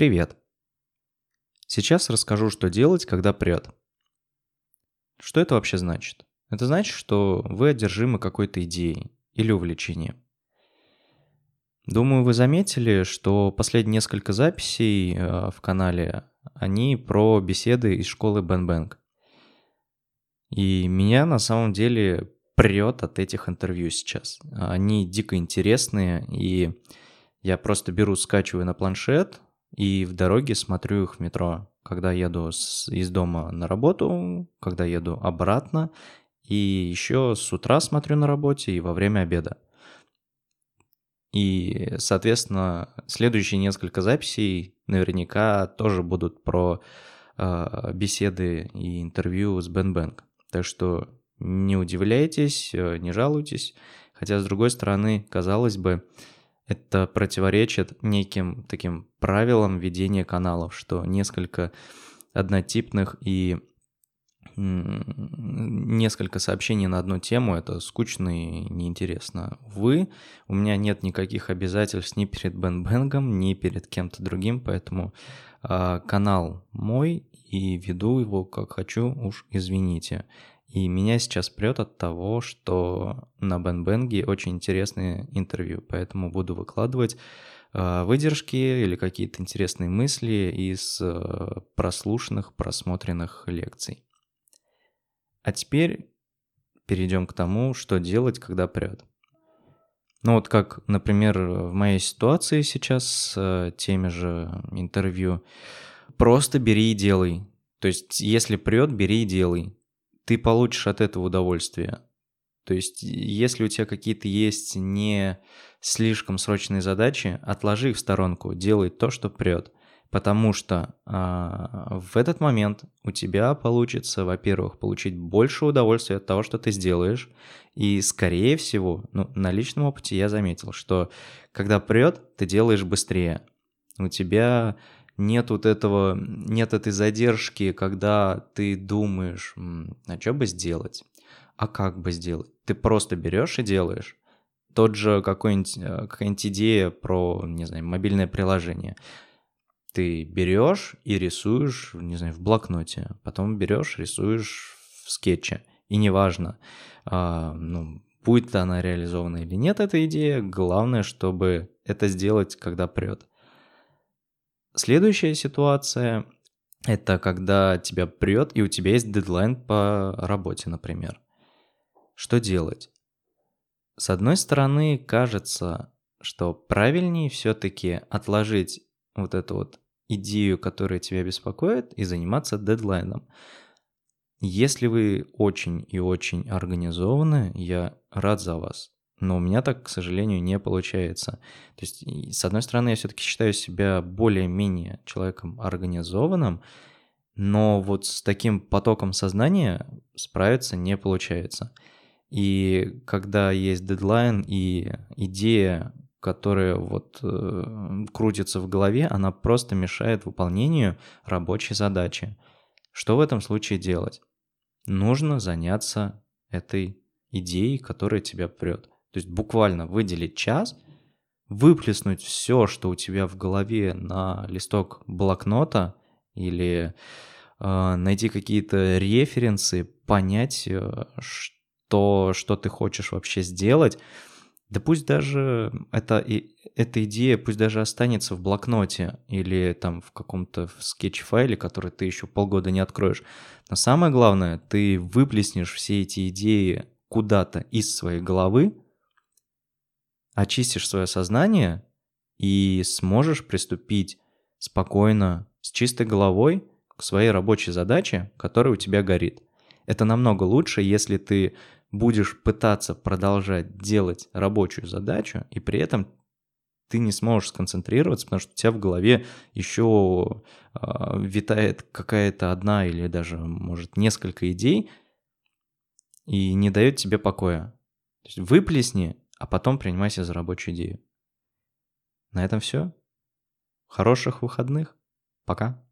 Привет! Сейчас расскажу, что делать, когда прет. Что это вообще значит? Это значит, что вы одержимы какой-то идеей или увлечением. Думаю, вы заметили, что последние несколько записей э, в канале, они про беседы из школы Бен Бэнг. И меня на самом деле прет от этих интервью сейчас. Они дико интересные, и я просто беру, скачиваю на планшет, и в дороге смотрю их в метро, когда еду с, из дома на работу, когда еду обратно, и еще с утра смотрю на работе и во время обеда. И, соответственно, следующие несколько записей наверняка тоже будут про э, беседы и интервью с Бен Бэнк. Так что не удивляйтесь, э, не жалуйтесь. Хотя, с другой стороны, казалось бы, это противоречит неким таким правилам ведения каналов, что несколько однотипных и несколько сообщений на одну тему, это скучно и неинтересно. Вы, у меня нет никаких обязательств ни перед Бен Бенгом, ни перед кем-то другим, поэтому э, канал мой и веду его как хочу, уж извините. И меня сейчас прет от того, что на Бен Бенге очень интересные интервью, поэтому буду выкладывать э, выдержки или какие-то интересные мысли из э, прослушанных, просмотренных лекций. А теперь перейдем к тому, что делать, когда прет. Ну вот как, например, в моей ситуации сейчас с э, теми же интервью, просто бери и делай. То есть, если прет, бери и делай. Ты получишь от этого удовольствие. То есть, если у тебя какие-то есть не слишком срочные задачи, отложи их в сторонку, делай то, что прет потому что а, в этот момент у тебя получится, во-первых, получить больше удовольствия от того, что ты сделаешь, и скорее всего, ну, на личном опыте я заметил, что когда прет, ты делаешь быстрее. У тебя нет вот этого, нет этой задержки, когда ты думаешь, а что бы сделать, а как бы сделать. Ты просто берешь и делаешь. Тот же какой-нибудь, э, какая-нибудь идея про, не знаю, мобильное приложение – ты берешь и рисуешь, не знаю, в блокноте, потом берешь, рисуешь в скетче. И неважно, а, ну, будет она реализована или нет, эта идея, главное, чтобы это сделать, когда прет. Следующая ситуация – это когда тебя прет, и у тебя есть дедлайн по работе, например. Что делать? С одной стороны, кажется, что правильнее все-таки отложить вот эту вот идею, которая тебя беспокоит, и заниматься дедлайном. Если вы очень и очень организованы, я рад за вас. Но у меня так, к сожалению, не получается. То есть, с одной стороны, я все-таки считаю себя более-менее человеком организованным, но вот с таким потоком сознания справиться не получается. И когда есть дедлайн и идея которая вот э, крутится в голове, она просто мешает выполнению рабочей задачи. Что в этом случае делать? Нужно заняться этой идеей, которая тебя прет. То есть буквально выделить час, выплеснуть все, что у тебя в голове на листок блокнота или э, найти какие-то референсы, понять, э, что, что ты хочешь вообще сделать, да пусть даже эта, эта идея, пусть даже останется в блокноте или там в каком-то скетч-файле, который ты еще полгода не откроешь. Но самое главное, ты выплеснешь все эти идеи куда-то из своей головы, очистишь свое сознание и сможешь приступить спокойно, с чистой головой к своей рабочей задаче, которая у тебя горит. Это намного лучше, если ты будешь пытаться продолжать делать рабочую задачу, и при этом ты не сможешь сконцентрироваться, потому что у тебя в голове еще э, витает какая-то одна или даже, может, несколько идей, и не дает тебе покоя. То есть выплесни, а потом принимайся за рабочую идею. На этом все. Хороших выходных. Пока.